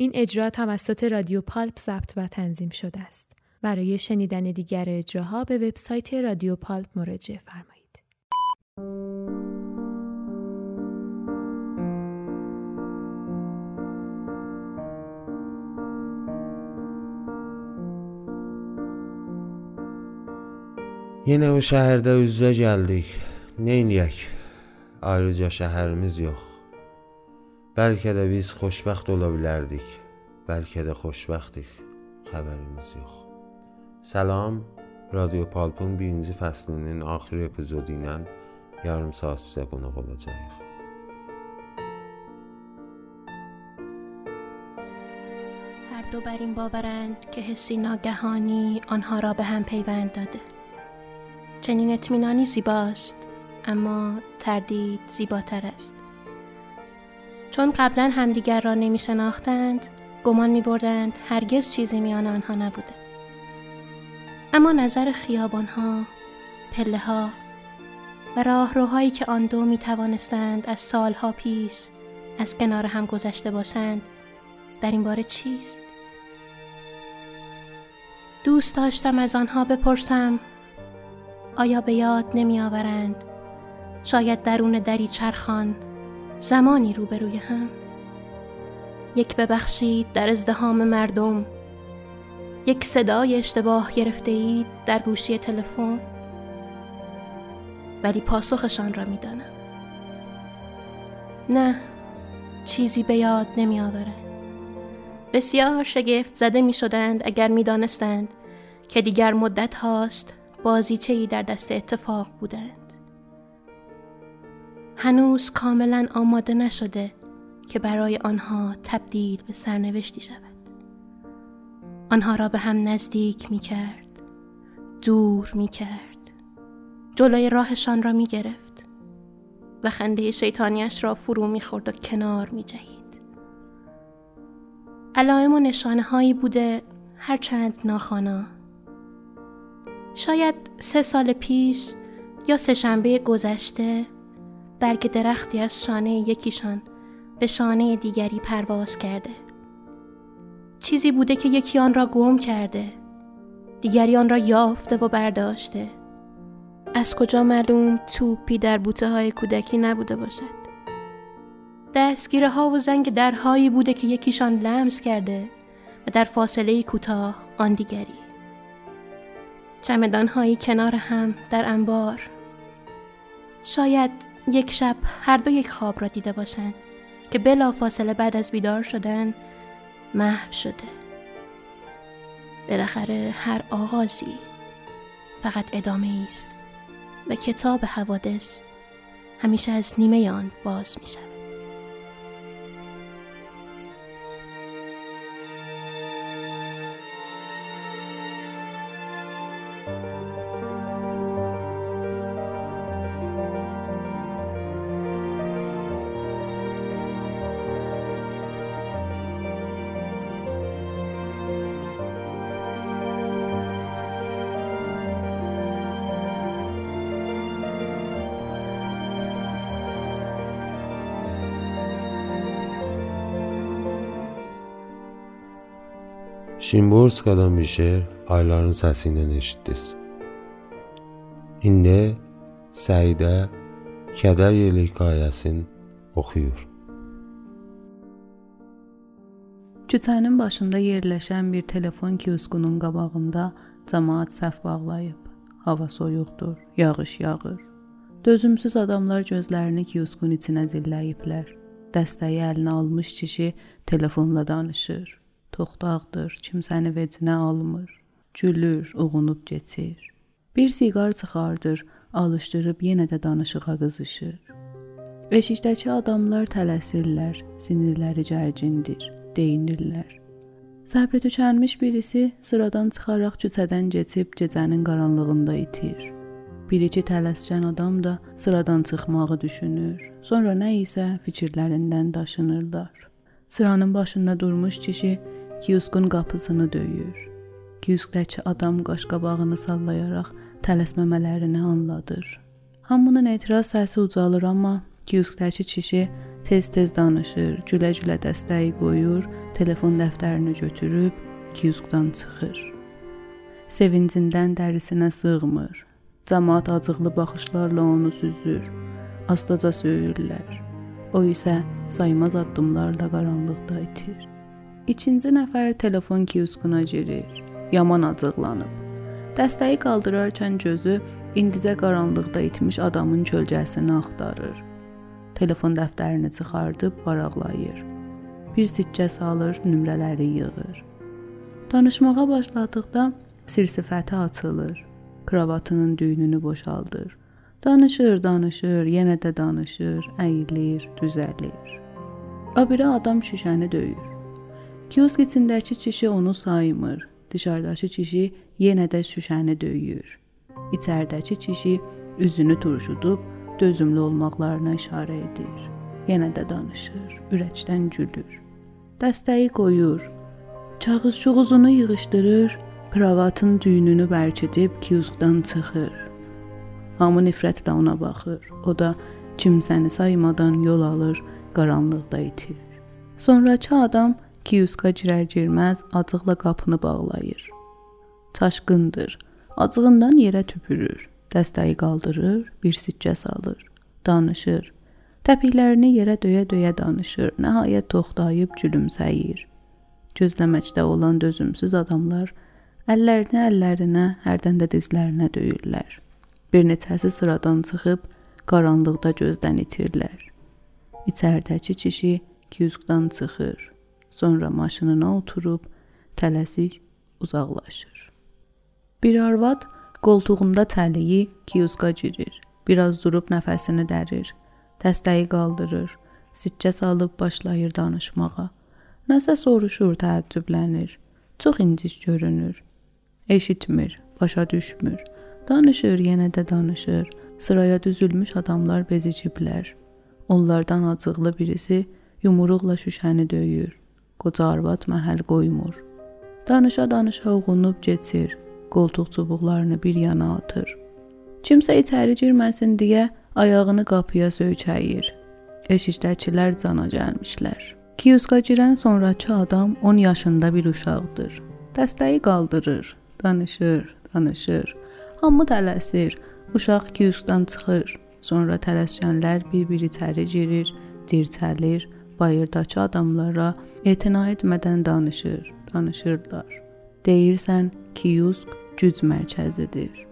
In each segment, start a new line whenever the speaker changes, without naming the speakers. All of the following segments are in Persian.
این اجرا توسط رادیو پالپ ضبط و تنظیم شده است. برای شنیدن دیگر اجراها به وبسایت رادیو پالپ مراجعه فرمایید.
Yenə o şəhərdə üz-üzə gəldik. Neyniyək? Ayrıca şəhərimiz yox. Bəlkə də biz xoşbəxt ola bilərdik. Bəlkə də xoşbəxtik. Xəbərimiz yox. Salam. Radyo Palpın birinci fəslinin axır epizodu ilə yarım saat sizə qonaq olacağıq.
هر دو بر این باورند که حسی ناگهانی آنها را به هم پیوند داده چنین اطمینانی زیباست اما تردید زیباتر است چون قبلا همدیگر را نمی شناختند گمان می بردند هرگز چیزی میان آنها نبوده اما نظر خیابان ها پله ها و راهروهایی که آن دو می توانستند از سالها پیش از کنار هم گذشته باشند در این باره چیست؟ دوست داشتم از آنها بپرسم آیا به یاد نمی آورند شاید درون دری چرخان زمانی روبروی هم. یک ببخشید در ازدهام مردم. یک صدای اشتباه گرفته اید در گوشی تلفن. ولی پاسخشان را می‌دانم. نه چیزی به یاد نمی آورد بسیار شگفت زده می شدند اگر می دانستند که دیگر مدت هاست بازیچه ای در دست اتفاق بودند. هنوز کاملا آماده نشده که برای آنها تبدیل به سرنوشتی شود. آنها را به هم نزدیک می کرد دور می کرد جلوی راهشان را می گرفت و خنده شیطانیش را فرو می خورد و کنار می جهید علائم و نشانه هایی بوده هرچند ناخانا شاید سه سال پیش یا سه شنبه گذشته برگ درختی از شانه یکیشان به شانه دیگری پرواز کرده. چیزی بوده که یکی آن را گم کرده. دیگری آن را یافته و برداشته. از کجا معلوم توپی در بوته های کودکی نبوده باشد؟ دستگیره ها و زنگ درهایی بوده که یکیشان لمس کرده و در فاصله کوتاه آن دیگری. چمدان هایی کنار هم در انبار. شاید یک شب هر دو یک خواب را دیده باشند که بلا فاصله بعد از بیدار شدن محو شده بالاخره هر آغازی فقط ادامه است و کتاب حوادث همیشه از نیمه آن باز می شود.
Şimborskadan bir şeir ayların səsindən eşitdiniz. İndi Səidə Kədər Yeli hekayəsini oxuyur.
Küçənin başında yerləşən bir telefon kioskunun qabağında cəmaət səf bağlayıb. Hava soyuqdur, yağış yağır. Dözümsüz adamlar gözlərini kioskun içinə zilləyiblər. Dəstəyi əlinə almış kişi telefonla danışır. Toxtaqdır, kimsəni vecinə almır. Gülür, uğunub keçir. Bir siqar çıxardır, alışdırıb yenə də danışığa qızışır. Eşikdəki adamlar tələsirlər, sinirləri gərgindir, deyinirlər. Səbri tükənmiş birisi sıradan çıxaraq küçədən keçib gecənin qaranlığında itir. Bir-iki tələskən adam da sıradan çıxmağı düşünür. Sonra nə isə fikirlərindən daşınırlar. Sıranın başında durmuş kişi Kioskun qapısını döyür. Kioskdəki adam qaşqabağını sallayaraq tələsməmələrini anladır. Hamının etiraz səsi ucalır, amma kioskdəki kişi tez-tez danışır, gülə-gülə dəstəyi qoyur, telefon dəftərini götürüb kioskdan çıxır. Sevincindən dərisinə sığmır. Cəmaət acıqlı baxışlarla onu süzür, astaca söyürlər. O isə saymaz addımlarla qaranlıqda itir. İkinci nəfər telefon kioskuna girir. Yaman acıqlanıb. Dəstəyi qaldırarkən gözü indicə qaranlıqda itmiş adamın kölgəsini axtarır. Telefon dəftərini çıxardıb varaqlayır. Bir siccə salır, nömrələri yığır. Danışmağa başladıqda sir-sifəti açılır. Kravatının düyününü boşaldır. Danışır, danışır, yenə də danışır, əyilir, düzəlir. O biri adam şüşəni döyür. Kiosk içindəki kişi onu saymır. Dışarıdakı kişi yenə də şüşəni döyür. İçəridəki kişi üzünü turşudub dözümlü olmaqlarına işarə edir. Yenə də danışır, ürəkdən gülür. Dəstəyi qoyur. Çağız-çuğuzunu yığışdırır, kravatın düyününü bərkidib kioskdan çıxır. Hamı nifrətlə ona baxır. O da kimsəni saymadan yol alır, qaranlıqda itir. Sonrakı adam Kiyuska girər-girməz acıqla qapını bağlayır. Çaşqındır. Acığından yerə tüpürür. Dəstəyi qaldırır, bir siccə salır. Danışır. Təpiklərini yerə döyə-döyə danışır. Nəhayət toxtayıb gülümsəyir. Gözləməkdə olan dözümsüz adamlar əllərini əllərinə, hərdən də dizlərinə döyürlər. Bir neçəsi sıradan çıxıb qaranlıqda gözdən itirlər. İçəridəki kişi kioskdan çıxır. Sonra maşınına oturub tələsik uzaqlaşır. Bir arvad qoltuğunda təliyi kioska girir. Biraz durub nəfəsini dərir. Dəstəyi qaldırır. Siccə salıb başlayır danışmağa. Nəsə soruşur, təəccüblənir. Çox incis görünür. Eşitmir, başa düşmür. Danışır, yenə də danışır. Sıraya düzülmüş adamlar beziciblər. Onlardan acıqlı birisi yumruqla şüşəni döyür. Qoca arvad məhəl qoymur. Danışa-danışa uğunub keçir. Qoltuq çubuqlarını bir yana atır. Kimsə içəri girməsin deyə ayağını qapıya söykəyir. Eşikdəkilər cana gəlmişlər. Kioska girən sonrakı adam 10 yaşında bir uşaqdır. Dəstəyi qaldırır, danışır, danışır. Hamı tələsir. Uşaq kioskdan çıxır. Sonra tələskənlər bir-bir içəri girir, dirçəlir, bayırdakı adamlara etina etmədən danışır, danışırlar. Deyirsən kiosk güc mərkəzidir.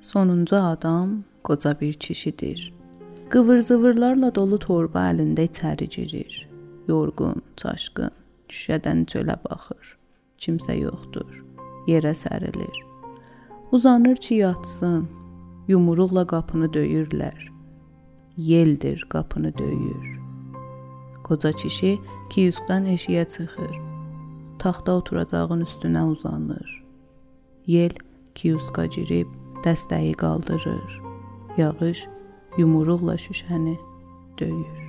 Sonuncu adam qoca bir kişidir. Qıvır-zıvırlarla dolu torba əlində içəri girir. Yorğun, çaşqın, şüşədən çölə baxır. Kimsə yoxdur. Yerə sərilir. Uzanır ki, yatsın. Yumruqla qapını döyürlər. Yeldir qapını döyür. Qoca kişi kiyuskdan eşiyə çıxır. Taxta oturacağın üstünə uzanır. Yel kiyuska girib dəstəyi qaldırır. Yağış yumruqla şüşəni döyür.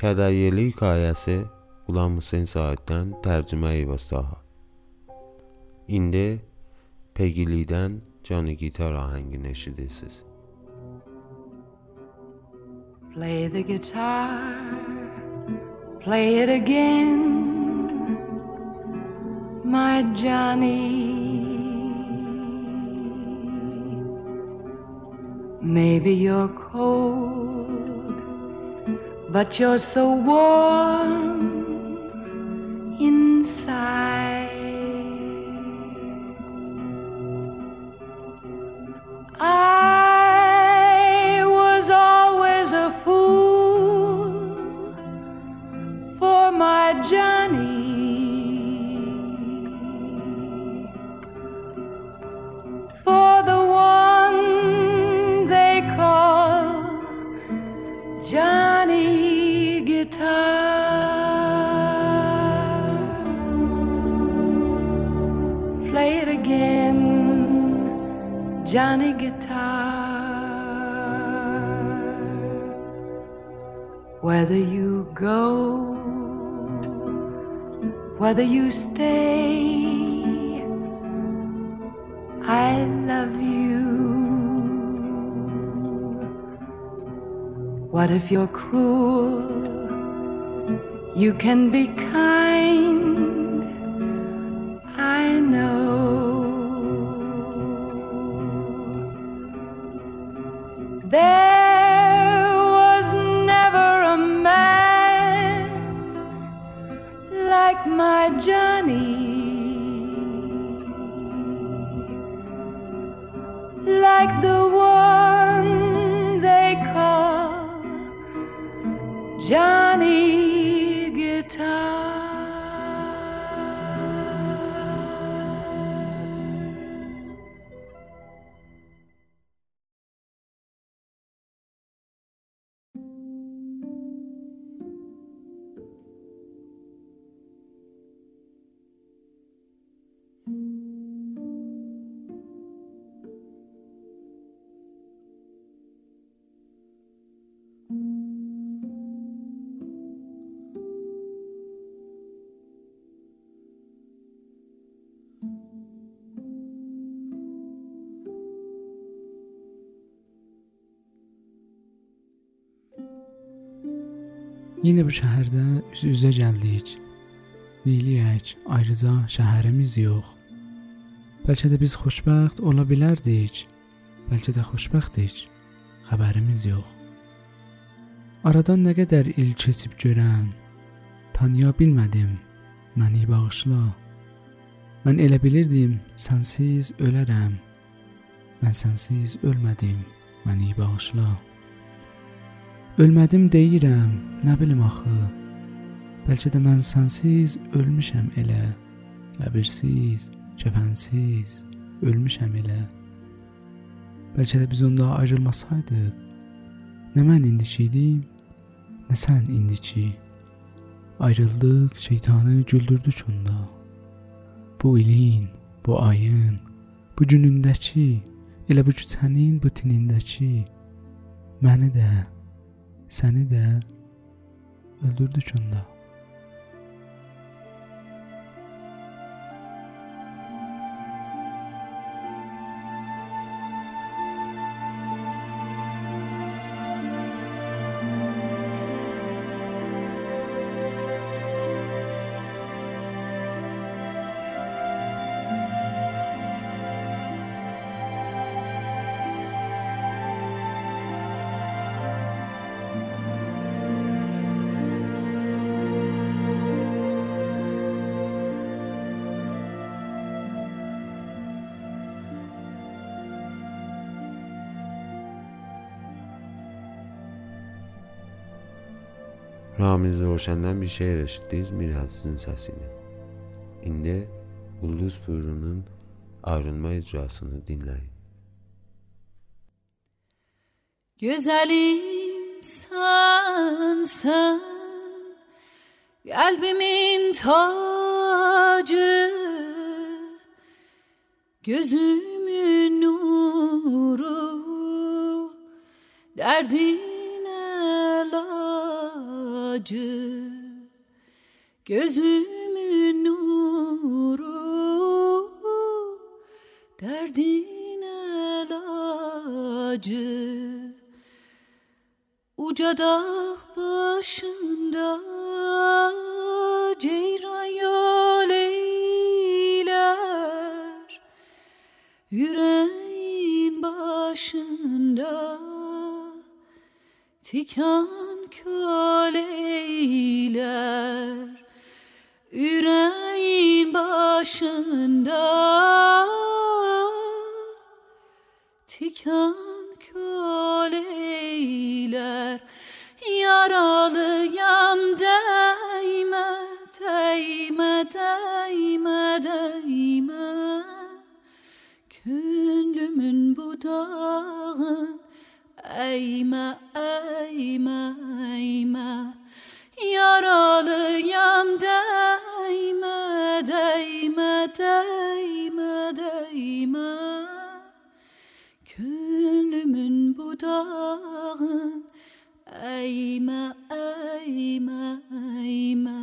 Kədəryeli hekayəsi Qulam Hüseyn Saiddən tərcümə Eyvastaha. İndi Pegilidən Johnny Gitar ahəngini eşidirsiniz. Play the guitar, play it again, my Johnny. Maybe you're cold but you're so warm Johnny guitar. Play it again, Johnny guitar.
Whether you go, whether you stay, I love you. What if you're cruel? You can be kind, I know. There was never a man like my Johnny.
Yenə bu şəhərdə üz-üzə gəldik. Neyləyək? Ayrıca şəhərimiz yox. Bəlkə də biz xoşbəxt ola bilərdik. Bəlkə də xoşbəxtik. Xəbərimiz yox. Aradan nə qədər il keçib görən, tanıya bilmədim. Məni bağışla. Mən elə bilirdim sənsiz ölərəm. Mən sənsiz ölmədim. Məni bağışla. Ölmədim deyirəm, nə bilim axı. Bəlkə də mən sənsiz ölmüşəm elə. Qəbirsiz, kəfənsiz ölmüşəm elə. Bəlkə də biz onda ayrılmasaydıq, nə mən indiki idim, nə sən indiki. Ayrıldıq, şeytanı güldürdük onda. Bu ilin, bu ayın, bu günündəki, elə bu küçənin bu tinindəki məni də səni də öldürdük onda.
Ramiz Roşen'den bir şehir eşitliyiz Mirhaz'ın səsini. İndi Ulduz Buyruğu'nun ayrılma icrasını dinleyin.
Güzelim sen Kalbimin tacı Gözümün nuru Derdin elacı Gözümün nuru Derdin elacı Uca dağ başında ceyran yol Yüreğin başında tikan eyler Yüreğin başında tikan köl eyler Yaralıyam değme, değme, değme, değme. Könlümün budağın eğme, eğme, eğme Yaralıyam değme, değme, değme, değme. Budağın Eğme, eğme, eğme.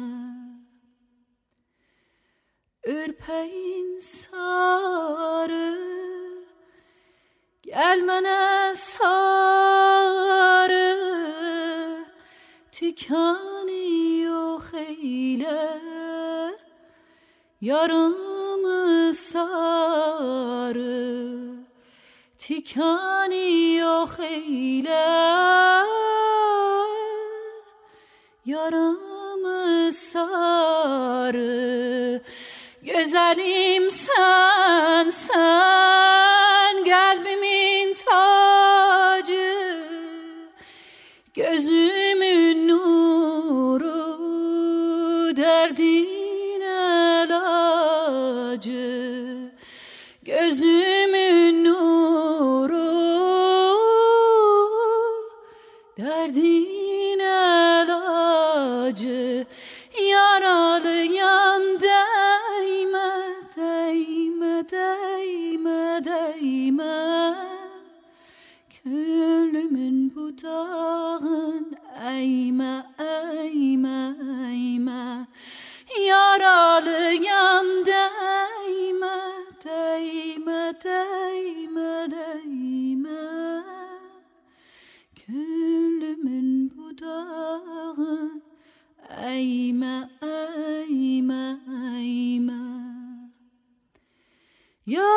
Ürpeyin sarı Gelmene sarı. Tikani Yarımı sarı Tikani yok eyle. Yaramı sarı Güzelim sen sen You.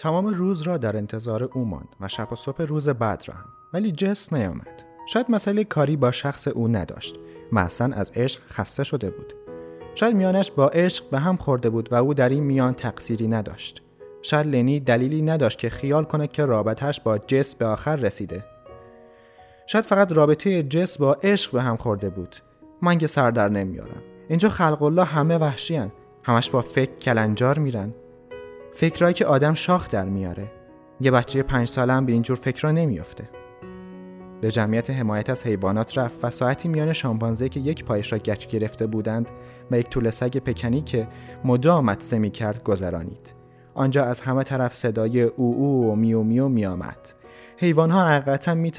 تمام روز را در انتظار او ماند و شب و صبح روز بعد را هم. ولی جس نیامد. شاید مسئله کاری با شخص او نداشت. اصلا از عشق خسته شده بود. شاید میانش با عشق به هم خورده بود و او در این میان تقصیری نداشت. شاید لنی دلیلی نداشت که خیال کنه که رابطهش با جس به آخر رسیده. شاید فقط رابطه جس با عشق به هم خورده بود. من که سر در نمیارم. اینجا خلق الله همه وحشیان همش با فکر کلنجار میرن. فکرایی که آدم شاخ در میاره. یه بچه پنج ساله هم به اینجور فکرها نمیافته. به جمعیت حمایت از حیوانات رفت و ساعتی میان شامپانزه که یک پایش را گچ گرفته بودند و یک طول سگ پکنی که مدام مدسه می کرد گذرانید. آنجا از همه طرف صدای او او و میو میو میآمد. حیوانها حقیقتا می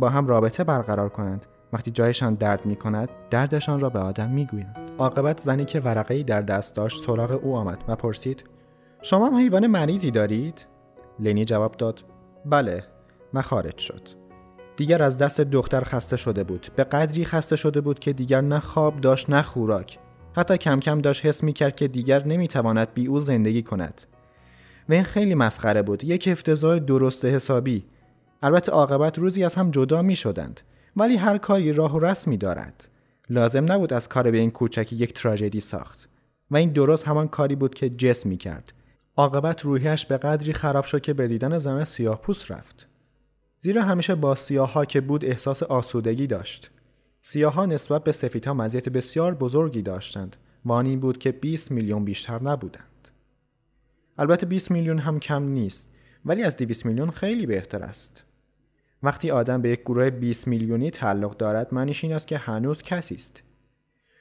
با هم رابطه برقرار کنند. وقتی جایشان درد می کند دردشان را به آدم می گویند. عاقبت زنی که ورقه در دست داشت سراغ او آمد و پرسید شما هم حیوان مریضی دارید؟ لنی جواب داد بله خارج شد. دیگر از دست دختر خسته شده بود به قدری خسته شده بود که دیگر نه خواب داشت نه خوراک. حتی کم کم داشت حس می کرد که دیگر نمی‌تواند بی او زندگی کند. و این خیلی مسخره بود یک افتضاح درست حسابی. البته عاقبت روزی از هم جدا می شدند ولی هر کاری راه و رسمی دارد. لازم نبود از کار به این کوچکی یک تراژدی ساخت. و این درست همان کاری بود که جس می کرد عاقبت روحیش به قدری خراب شد که به دیدن زن سیاه پوست رفت. زیرا همیشه با سیاها که بود احساس آسودگی داشت. سیاها نسبت به سفیدها مزیت بسیار بزرگی داشتند. و این بود که 20 میلیون بیشتر نبودند. البته 20 میلیون هم کم نیست ولی از 200 میلیون خیلی بهتر است. وقتی آدم به یک گروه 20 میلیونی تعلق دارد معنیش این است که هنوز کسی است.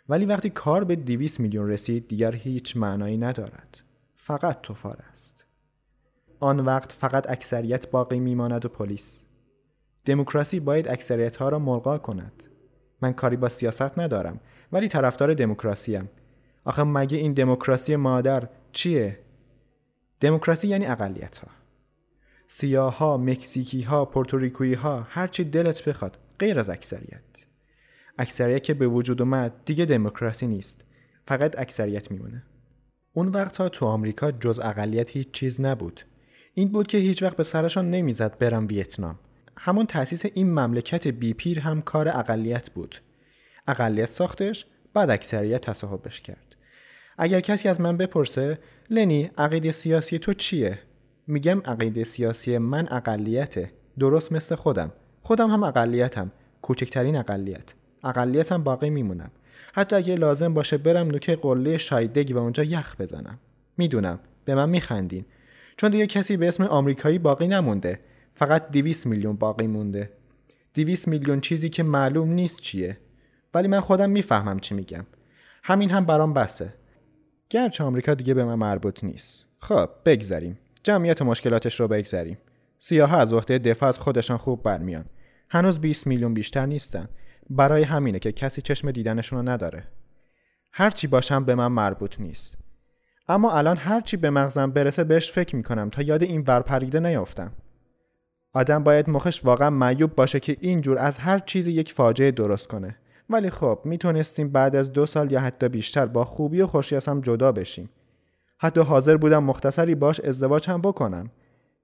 ولی وقتی کار به 200 میلیون رسید دیگر هیچ معنایی ندارد. فقط توفار است. آن وقت فقط اکثریت باقی میماند و پلیس. دموکراسی باید اکثریت ها را ملغا کند. من کاری با سیاست ندارم ولی طرفدار دموکراسی ام آخه مگه این دموکراسی مادر چیه؟ دموکراسی یعنی اقلیت ها سیاه ها، مکزیکی ها، پورتوریکویی ها هر چی دلت بخواد غیر از اکثریت. اکثریت که به وجود اومد دیگه دموکراسی نیست فقط اکثریت میمونه. اون وقتها تو آمریکا جز اقلیت هیچ چیز نبود. این بود که هیچ وقت به سرشان نمی‌زد برم ویتنام. همون تأسیس این مملکت بی پیر هم کار اقلیت بود. اقلیت ساختش بعد اکثریت تصاحبش کرد. اگر کسی از من بپرسه لنی عقیده سیاسی تو چیه? میگم عقیده سیاسی من اقلیته. درست مثل خودم. خودم هم اقلیتم. کوچکترین اقلیت. اقلیت هم باقی میمونم. حتی اگه لازم باشه برم نوک قله شایدگ و اونجا یخ بزنم. می‌دونم. به من میخندین. چون دیگه کسی به اسم آمریکایی باقی نمونده. فقط 200 میلیون باقی مونده. 200 میلیون چیزی که معلوم نیست چیه. ولی من خودم می‌فهمم چی میگم. همین هم برام بسه. گرچه آمریکا دیگه به من مربوط نیست. خب بگذریم جمعیت مشکلاتش رو بگذریم سیاه از عهده دفاع از خودشان خوب برمیان. هنوز 20 میلیون بیشتر نیستن. برای همینه که کسی چشم دیدنشون رو نداره. هرچی باشم به من مربوط نیست. اما الان هرچی به مغزم برسه بهش فکر می‌کنم تا یاد این ورپریده نیافتم. آدم باید مخش واقعا معیوب باشه که اینجور از هر چیزی یک فاجعه درست کنه. ولی خب می‌تونستیم بعد از دو سال یا حتی بیشتر با خوبی و خوشی از هم جدا بشیم. حتی حاضر بودم مختصری باش ازدواج هم بکنم.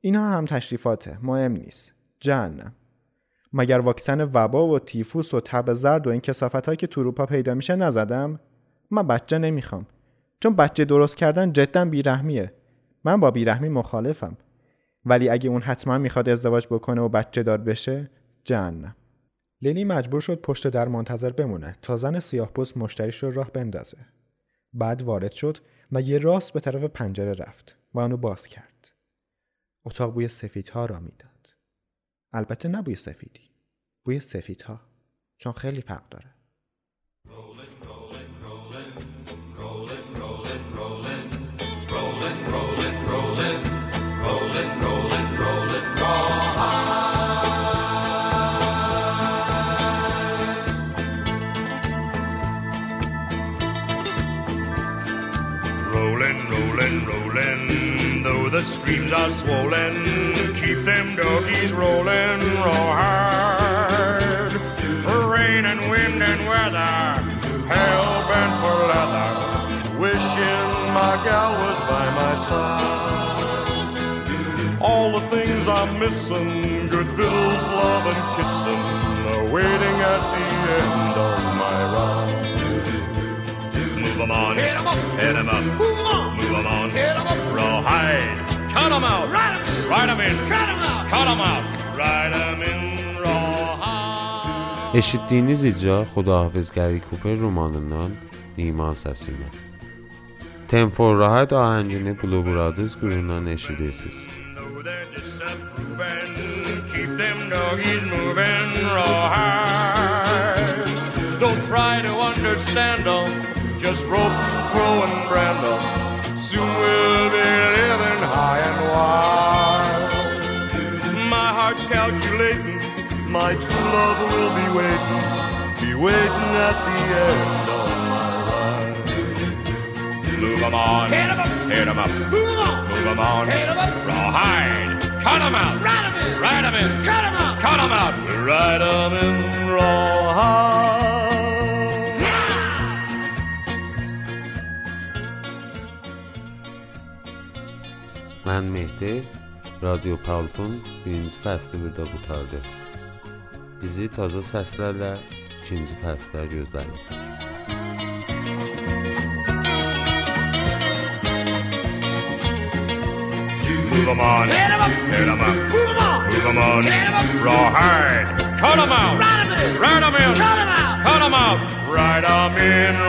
اینا هم تشریفاته مهم نیست. جهنم. مگر واکسن وبا و تیفوس و تب زرد و این کسافت که تو اروپا پیدا میشه نزدم؟ من بچه نمی‌خوام. چون بچه درست کردن جدا بیرحمیه. من با بیرحمی مخالفم. ولی اگه اون حتما می‌خواد ازدواج بکنه و بچه دار بشه جهنم. لیلی مجبور شد پشت در منتظر بمونه تا زن سیاه مشتریش رو راه بندازه. بعد وارد شد و یه راست به طرف پنجره رفت و اونو باز کرد. اتاق بوی سفیدها را می‌داد. البته نه بوی سفیدی بوی سفیدها چون خیلی فرق داره
Rolling, rolling, though the streams are swollen, keep them doggies rolling raw hard. Rain and wind and weather, hell bent for leather, wishing my gal was by my side. All the things I'm missing, good victuals, love and kissing, are waiting at the end of my ride. Move 'em on, hit 'em up, hit 'em up, move 'em on, move 'em on, hit 'em up, rawhide, cut 'em out, ride 'em in, ride 'em in, cut 'em out, cut 'em out, ride 'em in, rawhide.
Eşittiğiniz icra Xudahafizgəri Kuper romanından Niman səsilə. Tempo rahat ahəngini eşidirsiniz.
Keep them doggies moving rawhide. Don't try to understand them, just rope, crow, and brand them. Soon we'll be living high and wide. My heart's calculating, my true love will be waiting, be waiting at the end of my ride. Move 'em on, hit 'em up, hit 'em up, move 'em on, move 'em on, hit 'em up, rawhide, cut 'em out, ride 'em in, ride 'em in, cut 'em out, cut 'em out, ride 'em in, rawhide.
Mən Mehdi, Radio Palpun birinci fəsli burada qutardı. Bizi taza səslərlə ikinci fəslə gözləyin.
Move 'em on, hit 'em up, hit 'em up, move 'em on, move 'em on, hit 'em up, rawhide, cut 'em out, ride 'em in, ride 'em in, cut 'em out, cut 'em out, ride in.